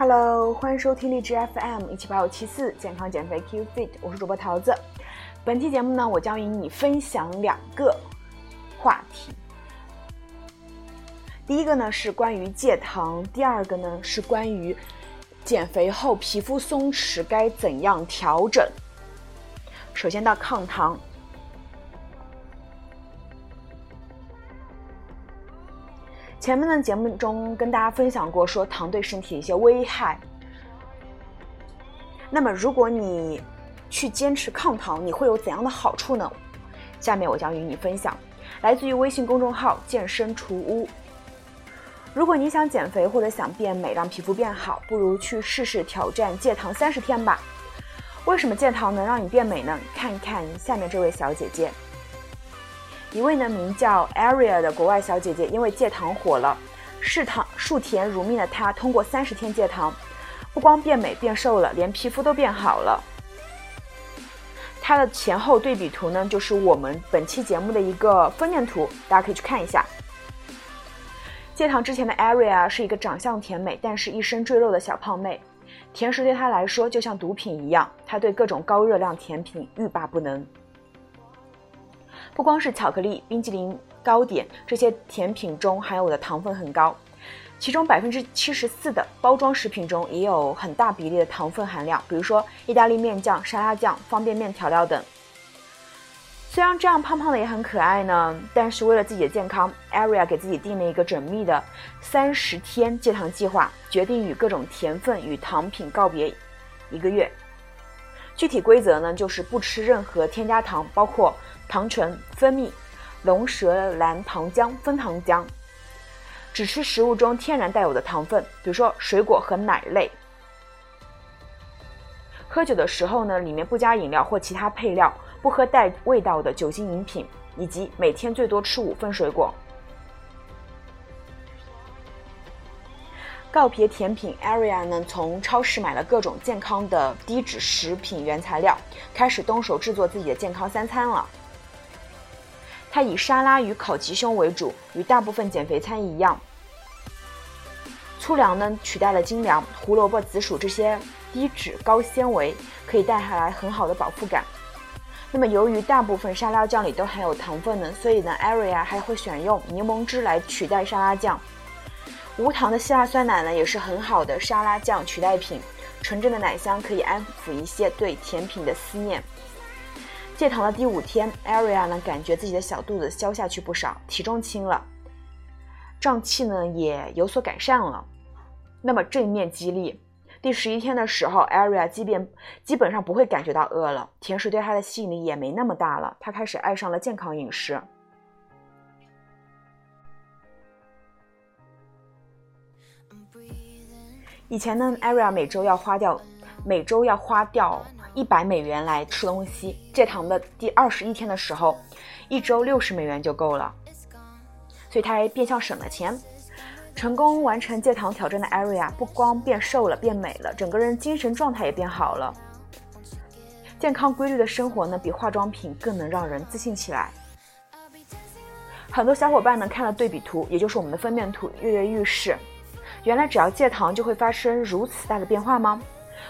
Hello，欢迎收听荔枝 FM 一七八五七四健康减肥 Q Fit，我是主播桃子。本期节目呢，我将与你分享两个话题。第一个呢是关于戒糖，第二个呢是关于减肥后皮肤松弛该怎样调整。首先到抗糖。前面的节目中跟大家分享过，说糖对身体一些危害。那么，如果你去坚持抗糖，你会有怎样的好处呢？下面我将与你分享，来自于微信公众号“健身除污”。如果你想减肥或者想变美，让皮肤变好，不如去试试挑战戒糖三十天吧。为什么戒糖能让你变美呢？看看下面这位小姐姐。一位呢名叫 Aria 的国外小姐姐，因为戒糖火了，嗜糖嗜甜如命的她，通过三十天戒糖，不光变美变瘦了，连皮肤都变好了。她的前后对比图呢，就是我们本期节目的一个封面图，大家可以去看一下。戒糖之前的 Aria 是一个长相甜美，但是一身赘肉的小胖妹，甜食对她来说就像毒品一样，她对各种高热量甜品欲罢不能。不光是巧克力、冰淇淋、糕点这些甜品中含有的糖分很高，其中百分之七十四的包装食品中也有很大比例的糖分含量，比如说意大利面酱、沙拉酱、方便面调料等。虽然这样胖胖的也很可爱呢，但是为了自己的健康，Aria 给自己定了一个缜密的三十天戒糖计划，决定与各种甜分与糖品告别一个月。具体规则呢，就是不吃任何添加糖，包括。糖醇、蜂蜜、龙舌兰糖浆、枫糖浆，只吃食物中天然带有的糖分，比如说水果和奶类。喝酒的时候呢，里面不加饮料或其他配料，不喝带味道的酒精饮品，以及每天最多吃五份水果。告别甜品 area 呢从超市买了各种健康的低脂食品原材料，开始动手制作自己的健康三餐了。它以沙拉与烤鸡胸为主，与大部分减肥餐一样。粗粮呢取代了精粮，胡萝卜、紫薯这些低脂高纤维可以带来很好的饱腹感。那么由于大部分沙拉酱里都含有糖分呢，所以呢 area 还会选用柠檬汁来取代沙拉酱。无糖的希腊酸奶呢也是很好的沙拉酱取代品。纯正的奶香可以安抚一些对甜品的思念。戒糖的第五天，Aria 呢感觉自己的小肚子消下去不少，体重轻了，胀气呢也有所改善了。那么正面激励，第十一天的时候，Aria 即便基本上不会感觉到饿了，甜食对她的吸引力也没那么大了，她开始爱上了健康饮食。以前呢，Aria 每周要花掉，每周要花掉。一百美元来吃东西，戒糖的第二十一天的时候，一周六十美元就够了，所以他还变相省了钱。成功完成戒糖挑战的 Aria 不光变瘦了、变美了，整个人精神状态也变好了。健康规律的生活呢，比化妆品更能让人自信起来。很多小伙伴呢看了对比图，也就是我们的封面图，跃跃欲试。原来只要戒糖就会发生如此大的变化吗？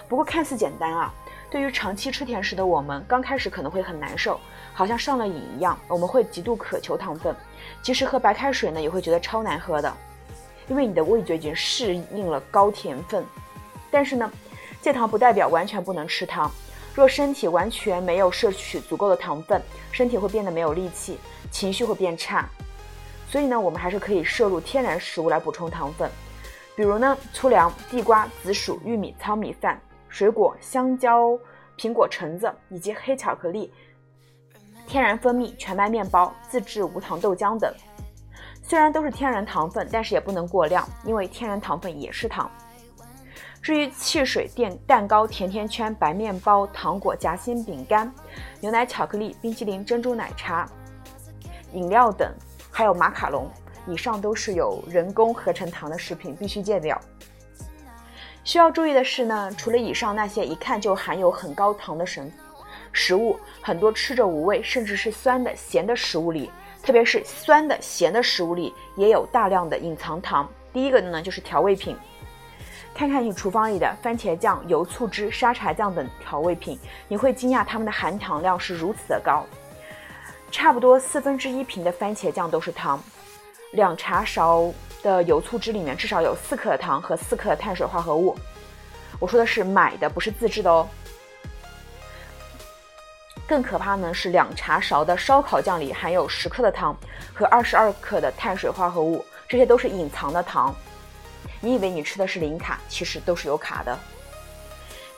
不过看似简单啊。对于长期吃甜食的我们，刚开始可能会很难受，好像上了瘾一样。我们会极度渴求糖分，即使喝白开水呢，也会觉得超难喝的，因为你的味觉已经适应了高甜分。但是呢，戒糖不代表完全不能吃糖。若身体完全没有摄取足够的糖分，身体会变得没有力气，情绪会变差。所以呢，我们还是可以摄入天然食物来补充糖分，比如呢，粗粮、地瓜、紫薯、玉米、糙米饭。水果、香蕉、苹果、橙子以及黑巧克力、天然蜂蜜、全麦面包、自制无糖豆浆等，虽然都是天然糖分，但是也不能过量，因为天然糖分也是糖。至于汽水、电蛋糕、甜甜圈、白面包、糖果、夹心饼干、牛奶、巧克力、冰淇淋、珍珠奶茶、饮料等，还有马卡龙，以上都是有人工合成糖的食品，必须戒掉。需要注意的是呢，除了以上那些一看就含有很高糖的神食物，很多吃着无味甚至是酸的咸的食物里，特别是酸的咸的食物里也有大量的隐藏糖。第一个呢就是调味品，看看你厨房里的番茄酱、油醋汁、沙茶酱等调味品，你会惊讶它们的含糖量是如此的高。差不多四分之一瓶的番茄酱都是糖，两茶勺的油醋汁里面至少有四克的糖和四克的碳水化合物。我说的是买的，不是自制的哦。更可怕呢是两茶勺的烧烤酱里含有十克的糖和二十二克的碳水化合物，这些都是隐藏的糖。你以为你吃的是零卡，其实都是有卡的。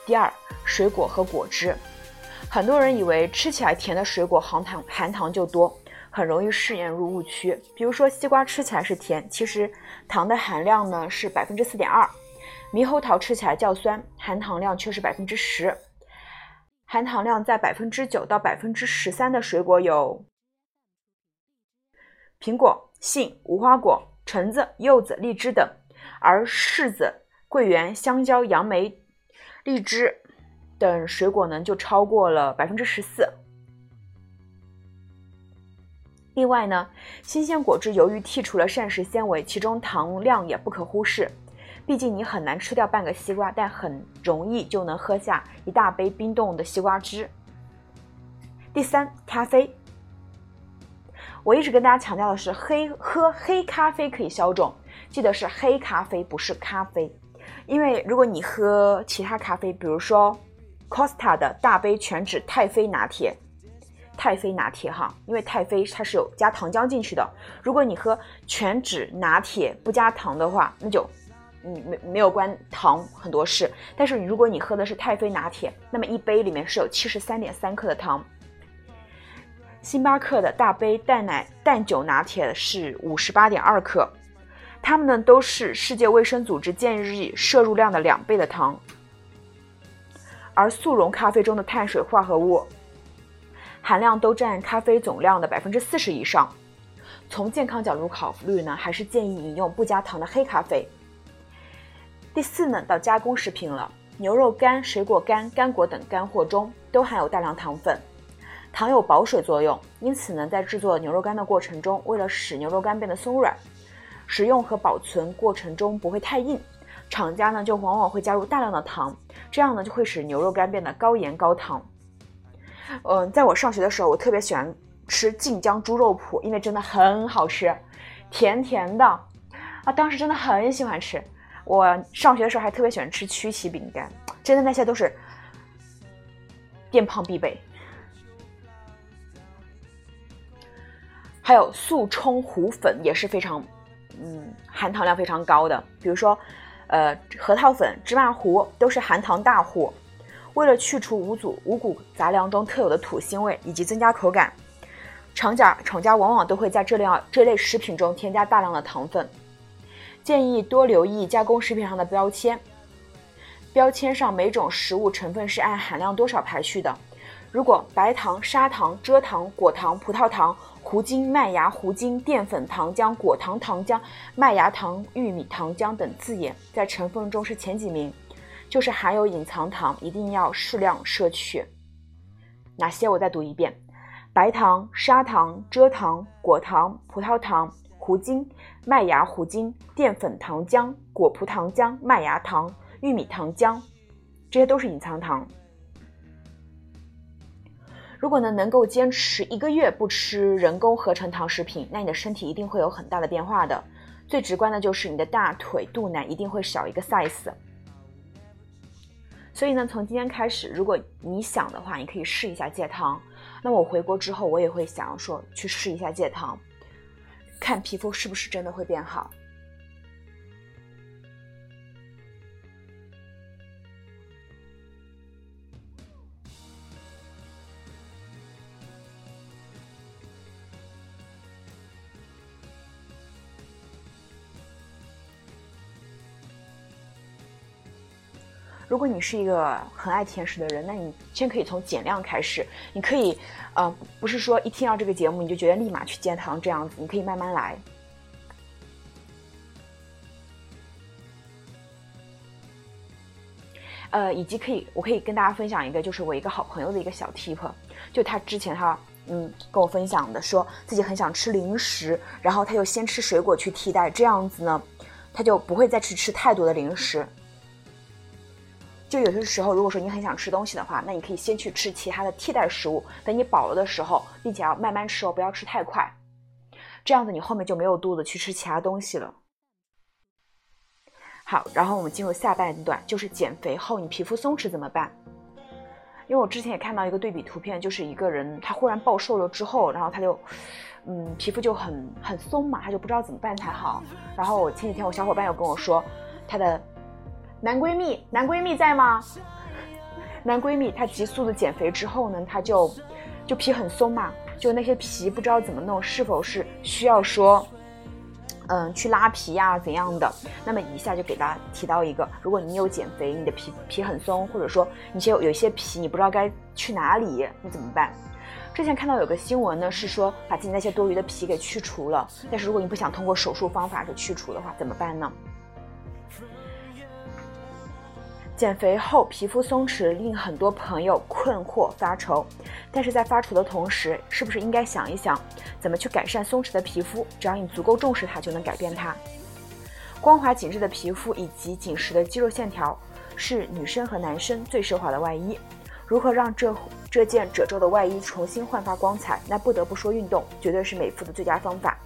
第二，水果和果汁，很多人以为吃起来甜的水果含糖含糖就多，很容易试验入误区。比如说西瓜吃起来是甜，其实糖的含量呢是百分之四点二；猕猴桃吃起来较酸，含糖量却是百分之十。含糖量在百分之九到百分之十三的水果有苹果、杏、无花果、橙子、柚子、荔枝等。而柿子、桂圆、香蕉、杨梅、荔枝等水果呢，就超过了百分之十四。另外呢，新鲜果汁由于剔除了膳食纤维，其中糖量也不可忽视。毕竟你很难吃掉半个西瓜，但很容易就能喝下一大杯冰冻的西瓜汁。第三，咖啡。我一直跟大家强调的是，黑喝黑咖啡可以消肿。记得是黑咖啡，不是咖啡，因为如果你喝其他咖啡，比如说 Costa 的大杯全脂太妃拿铁，太妃拿铁哈，因为太妃它是有加糖浆进去的。如果你喝全脂拿铁不加糖的话，那就嗯没没有关糖很多事。但是如果你喝的是太妃拿铁，那么一杯里面是有七十三点三克的糖。星巴克的大杯淡奶淡酒拿铁是五十八点二克。它们呢都是世界卫生组织建议摄入量的两倍的糖，而速溶咖啡中的碳水化合物含量都占咖啡总量的百分之四十以上。从健康角度考虑呢，还是建议饮用不加糖的黑咖啡。第四呢，到加工食品了，牛肉干、水果干、干果等干货中都含有大量糖分，糖有保水作用，因此呢，在制作牛肉干的过程中，为了使牛肉干变得松软。食用和保存过程中不会太硬，厂家呢就往往会加入大量的糖，这样呢就会使牛肉干变得高盐高糖。嗯，在我上学的时候，我特别喜欢吃晋江猪肉脯，因为真的很好吃，甜甜的啊，当时真的很喜欢吃。我上学的时候还特别喜欢吃曲奇饼干，真的那些都是变胖必备。还有速冲糊粉也是非常。嗯，含糖量非常高的，比如说，呃，核桃粉、芝麻糊都是含糖大户。为了去除五谷五谷杂粮中特有的土腥味以及增加口感，厂家厂家往往都会在这类这类食品中添加大量的糖分。建议多留意加工食品上的标签，标签上每种食物成分是按含量多少排序的。如果白糖、砂糖、蔗糖、果糖、葡萄糖。糊精、麦芽糊精、淀粉、糖浆、果糖、糖浆、麦芽糖、玉米糖浆等字眼在成分中是前几名，就是含有隐藏糖，一定要适量摄取。哪些？我再读一遍：白糖、砂糖、蔗糖、果糖、葡萄糖、糊精、麦芽糊精、淀粉糖浆、果葡糖浆、麦芽糖、玉米糖浆，这些都是隐藏糖。如果呢能够坚持一个月不吃人工合成糖食品，那你的身体一定会有很大的变化的。最直观的就是你的大腿肚腩一定会小一个 size。所以呢，从今天开始，如果你想的话，你可以试一下戒糖。那我回国之后，我也会想要说去试一下戒糖，看皮肤是不是真的会变好。如果你是一个很爱甜食的人，那你先可以从减量开始。你可以，呃，不是说一听到这个节目你就觉得立马去戒糖这样子，你可以慢慢来。呃，以及可以，我可以跟大家分享一个，就是我一个好朋友的一个小 tip，就他之前他嗯跟我分享的，说自己很想吃零食，然后他就先吃水果去替代，这样子呢，他就不会再去吃太多的零食。就有些时候，如果说你很想吃东西的话，那你可以先去吃其他的替代食物，等你饱了的时候，并且要慢慢吃哦，不要吃太快。这样子你后面就没有肚子去吃其他东西了。好，然后我们进入下半段，就是减肥后你皮肤松弛怎么办？因为我之前也看到一个对比图片，就是一个人他忽然暴瘦了之后，然后他就，嗯，皮肤就很很松嘛，他就不知道怎么办才好。然后我前几天我小伙伴有跟我说，他的男闺蜜，男闺蜜在吗？男闺蜜他急速的减肥之后呢，他就就皮很松嘛，就那些皮不知道怎么弄，是否是需要说。嗯，去拉皮呀，怎样的？那么以下就给大家提到一个，如果你有减肥，你的皮皮很松，或者说你些有一些皮你不知道该去哪里，你怎么办？之前看到有个新闻呢，是说把自己那些多余的皮给去除了，但是如果你不想通过手术方法给去除的话，怎么办呢？减肥后皮肤松弛令很多朋友困惑发愁，但是在发愁的同时，是不是应该想一想，怎么去改善松弛的皮肤？只要你足够重视它，就能改变它。光滑紧致的皮肤以及紧实的肌肉线条，是女生和男生最奢华的外衣。如何让这这件褶皱的外衣重新焕发光彩？那不得不说运动，绝对是美肤的最佳方法。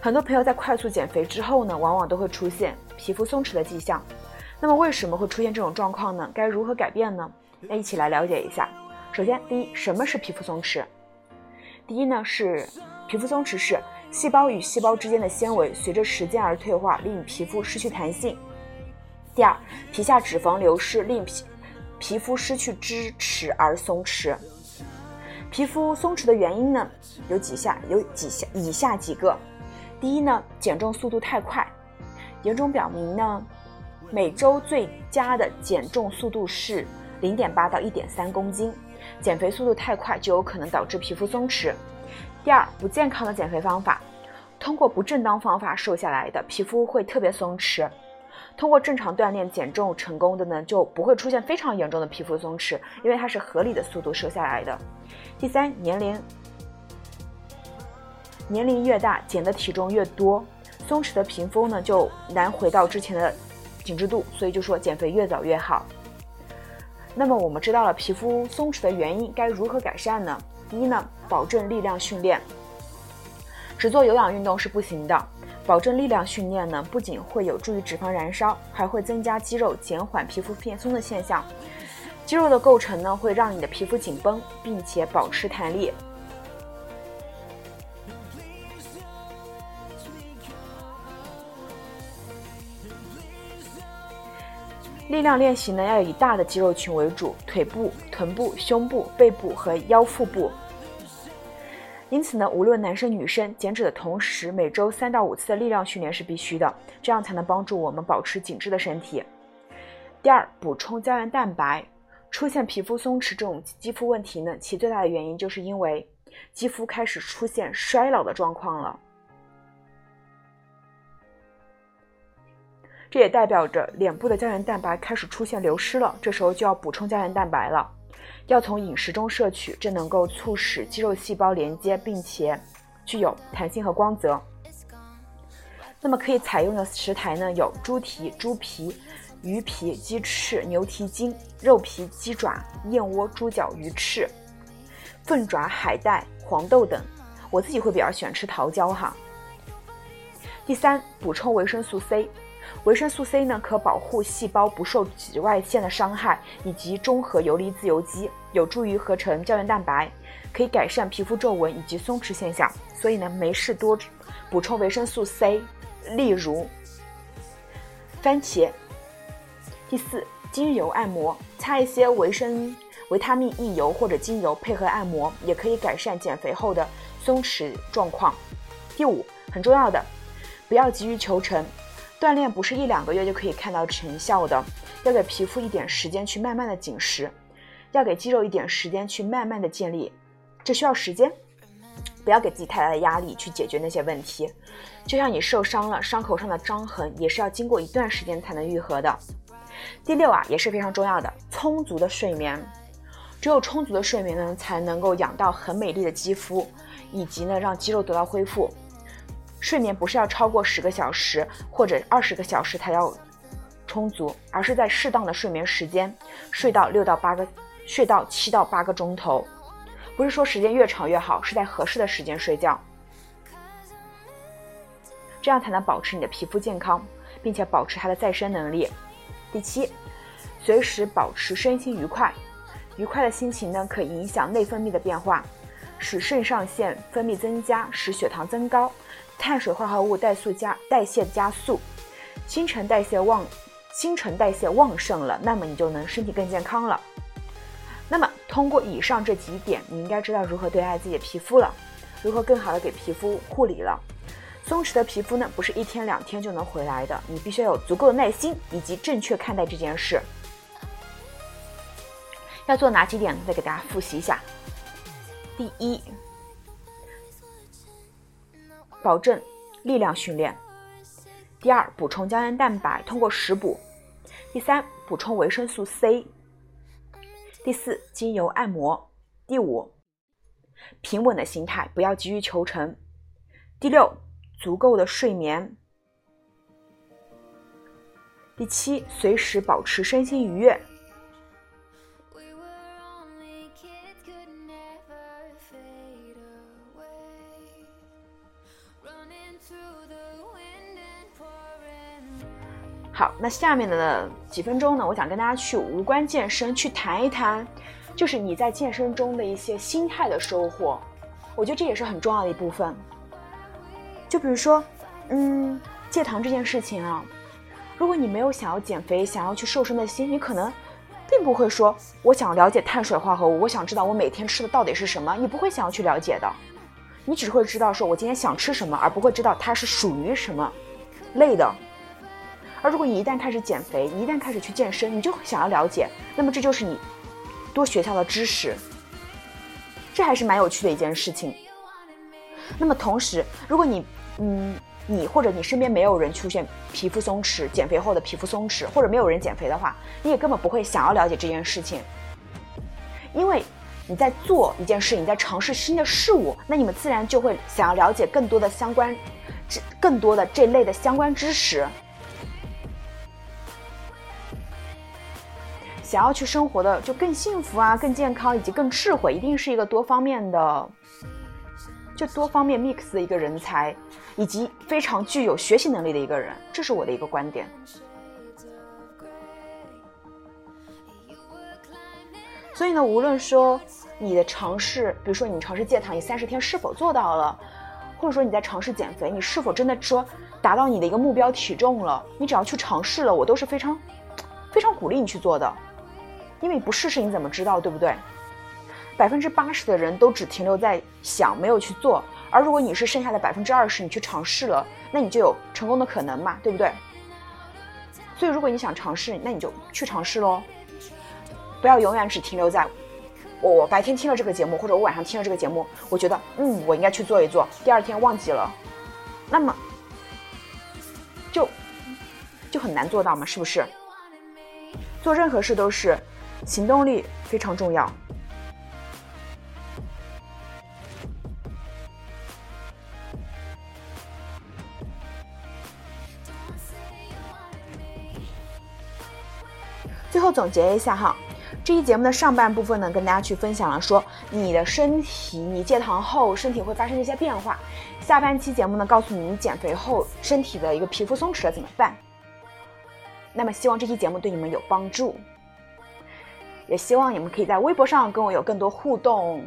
很多朋友在快速减肥之后呢，往往都会出现皮肤松弛的迹象。那么为什么会出现这种状况呢？该如何改变呢？那一起来了解一下。首先，第一，什么是皮肤松弛？第一呢是皮肤松弛是细胞与细胞之间的纤维随着时间而退化，令皮肤失去弹性。第二，皮下脂肪流失，令皮皮肤失去支持而松弛。皮肤松弛的原因呢有几下，有几下以下几个。第一呢，减重速度太快，研究表明呢。每周最佳的减重速度是零点八到一点三公斤，减肥速度太快就有可能导致皮肤松弛。第二，不健康的减肥方法，通过不正当方法瘦下来的皮肤会特别松弛，通过正常锻炼减重成功的呢就不会出现非常严重的皮肤松弛，因为它是合理的速度瘦下来的。第三，年龄年龄越大，减的体重越多，松弛的皮肤呢就难回到之前的。紧致度，所以就说减肥越早越好。那么我们知道了皮肤松弛的原因，该如何改善呢？一呢，保证力量训练，只做有氧运动是不行的。保证力量训练呢，不仅会有助于脂肪燃烧，还会增加肌肉，减缓皮肤变松的现象。肌肉的构成呢，会让你的皮肤紧绷，并且保持弹力。力量练习呢，要以大的肌肉群为主，腿部、臀部、胸部、背部和腰腹部。因此呢，无论男生女生，减脂的同时，每周三到五次的力量训练是必须的，这样才能帮助我们保持紧致的身体。第二，补充胶原蛋白。出现皮肤松弛这种肌肤问题呢，其最大的原因就是因为肌肤开始出现衰老的状况了。这也代表着脸部的胶原蛋白开始出现流失了，这时候就要补充胶原蛋白了，要从饮食中摄取，这能够促使肌肉细胞连接，并且具有弹性和光泽。那么可以采用的食材呢，有猪蹄、猪皮、鱼皮、鸡翅、牛蹄筋、肉皮、鸡爪、燕窝、猪脚、鱼翅、凤爪、海带、黄豆等。我自己会比较喜欢吃桃胶哈。第三，补充维生素 C。维生素 C 呢，可保护细胞不受紫外线的伤害，以及中和游离自由基，有助于合成胶原蛋白，可以改善皮肤皱纹以及松弛现象。所以呢，没事多补充维生素 C，例如番茄。第四，精油按摩，擦一些维生维他命 E 油或者精油配合按摩，也可以改善减肥后的松弛状况。第五，很重要的，不要急于求成。锻炼不是一两个月就可以看到成效的，要给皮肤一点时间去慢慢的紧实，要给肌肉一点时间去慢慢的建立，这需要时间，不要给自己太大的压力去解决那些问题。就像你受伤了，伤口上的伤痕也是要经过一段时间才能愈合的。第六啊，也是非常重要的，充足的睡眠，只有充足的睡眠呢，才能够养到很美丽的肌肤，以及呢让肌肉得到恢复。睡眠不是要超过十个小时或者二十个小时才要充足，而是在适当的睡眠时间，睡到六到八个，睡到七到八个钟头，不是说时间越长越好，是在合适的时间睡觉，这样才能保持你的皮肤健康，并且保持它的再生能力。第七，随时保持身心愉快，愉快的心情呢，可影响内分泌的变化，使肾上腺分泌增加，使血糖增高。碳水化合物代速加代谢加速，新陈代谢旺，新陈代谢旺盛了，那么你就能身体更健康了。那么通过以上这几点，你应该知道如何对待自己的皮肤了，如何更好的给皮肤护理了。松弛的皮肤呢，不是一天两天就能回来的，你必须要有足够的耐心，以及正确看待这件事。要做哪几点？再给大家复习一下。第一。保证力量训练。第二，补充胶原蛋白，通过食补。第三，补充维生素 C。第四，精油按摩。第五，平稳的心态，不要急于求成。第六，足够的睡眠。第七，随时保持身心愉悦。那下面的几分钟呢，我想跟大家去无关健身，去谈一谈，就是你在健身中的一些心态的收获。我觉得这也是很重要的一部分。就比如说，嗯，戒糖这件事情啊，如果你没有想要减肥、想要去瘦身的心，你可能并不会说我想了解碳水化合物，我想知道我每天吃的到底是什么，你不会想要去了解的。你只会知道说我今天想吃什么，而不会知道它是属于什么类的。而如果你一旦开始减肥，你一旦开始去健身，你就会想要了解，那么这就是你多学校的知识，这还是蛮有趣的一件事情。那么同时，如果你嗯你或者你身边没有人出现皮肤松弛、减肥后的皮肤松弛，或者没有人减肥的话，你也根本不会想要了解这件事情，因为你在做一件事，你在尝试新的事物，那你们自然就会想要了解更多的相关，这更多的这类的相关知识。想要去生活的就更幸福啊，更健康以及更智慧，一定是一个多方面的，就多方面 mix 的一个人才，以及非常具有学习能力的一个人，这是我的一个观点。所以呢，无论说你的尝试，比如说你尝试戒糖，你三十天是否做到了，或者说你在尝试减肥，你是否真的说达到你的一个目标体重了，你只要去尝试了，我都是非常非常鼓励你去做的。因为你不试试你怎么知道，对不对？百分之八十的人都只停留在想，没有去做。而如果你是剩下的百分之二十，你去尝试了，那你就有成功的可能嘛，对不对？所以如果你想尝试，那你就去尝试喽。不要永远只停留在，我我白天听了这个节目，或者我晚上听了这个节目，我觉得嗯，我应该去做一做，第二天忘记了，那么就就很难做到嘛，是不是？做任何事都是。行动力非常重要。最后总结一下哈，这一节目的上半部分呢，跟大家去分享了说你的身体，你戒糖后身体会发生一些变化。下半期节目呢，告诉你减肥后身体的一个皮肤松弛了怎么办。那么希望这期节目对你们有帮助。也希望你们可以在微博上跟我有更多互动。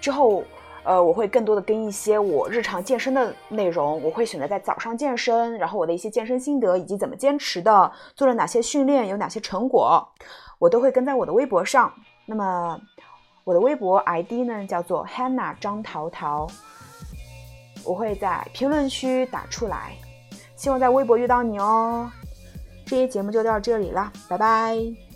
之后，呃，我会更多的跟一些我日常健身的内容，我会选择在早上健身，然后我的一些健身心得以及怎么坚持的，做了哪些训练，有哪些成果，我都会跟在我的微博上。那么，我的微博 ID 呢叫做 Hannah 张桃桃，我会在评论区打出来，希望在微博遇到你哦。这期节目就到这里了，拜拜。